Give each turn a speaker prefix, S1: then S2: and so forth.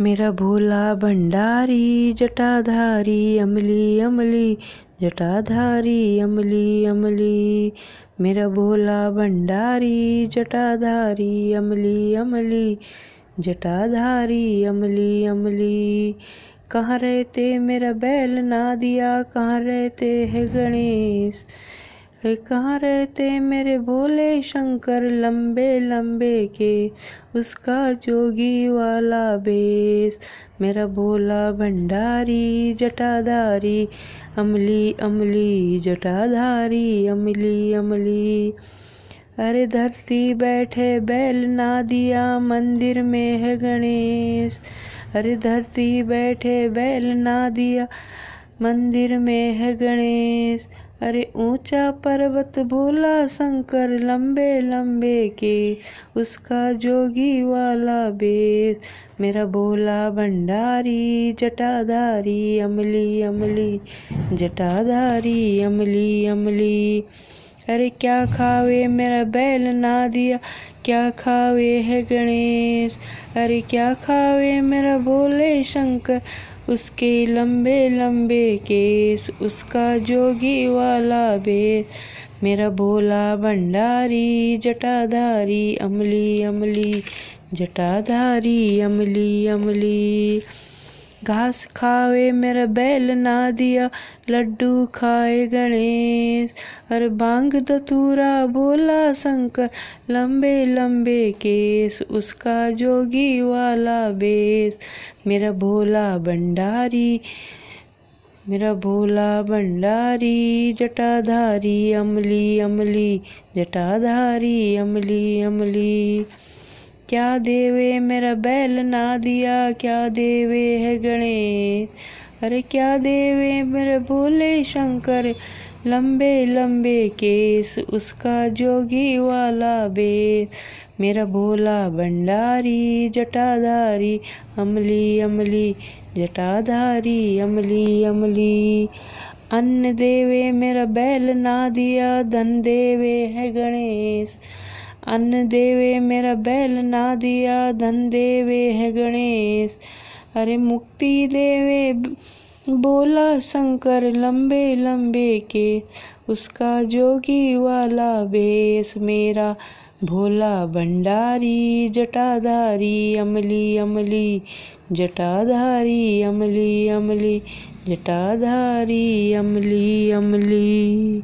S1: मेरा भोला भंडारी, जटाधारी, अमली अमली, जटाधारी, अमली अमली। मेरा भोला भंडारी, जटाधारी, अमली अमली, जटाधारी, अमली अमली। कहाँ रहते मेरा बैल ना दिया कहाँ रहते है गणेश? अरे कहाँ रहते मेरे भोले शंकर? लंबे लंबे के उसका जोगी वाला बेस। मेरा भोला भंडारी, जटाधारी, अमली अमली, जटाधारी, अमली अमली। अरे धरती बैठे बैल ना दिया मंदिर में है गणेश। अरे धरती बैठे बैल ना दिया मंदिर में है गणेश। अरे ऊँचा पर्वत भोला शंकर, लंबे लंबे के, उसका जोगी वाला बेस मेरा भोला भंडारी, जटाधारी, अमली अमली, जटाधारी, अमली अमली। अरे क्या खावे, मेरा बैल ना दिया। क्या खावे है गणेश? अरे क्या खावे, मेरा भोले शंकर। उसके लंबे लंबे केस, उसका जोगी वाला बेस। मेरा भोला भंडारी, जटाधारी, अमली अमली। जटाधारी, अमली अमली। घास खावे, मेरा बैल ना दिया। लड्डू खाए गणेश। अरे बांग दतूरा बोला शंकर। लंबे लंबे केस, उसका जोगी वाला बेस। मेरा भोला भंडारी, मेरा भोला भंडारी, जटाधारी, अमली अमली, जटाधारी, अमली अमली। क्या देवे मेरा बैल ना दिया? क्या देवे है गणेश? अरे क्या देवे मेरे भोले शंकर? लंबे लंबे केस, उसका जोगी वाला बेस। मेरा भोला भंडारी, जटाधारी, अमली अमली, जटाधारी, अमली अमली। अन्न देवे मेरा बैल ना दिया, धन देवे है गणेश। अन्न देवे मेरा बैल ना दिया, धन देवे है गणेश। अरे मुक्ति देवे, बोला शंकर लंबे लंबे के उसका जोगी वाला बेस, मेरा भोला भंडारी, जटाधारी, अमली अमली। जटाधारी, अमली अमली। जटाधारी, अमली अमली।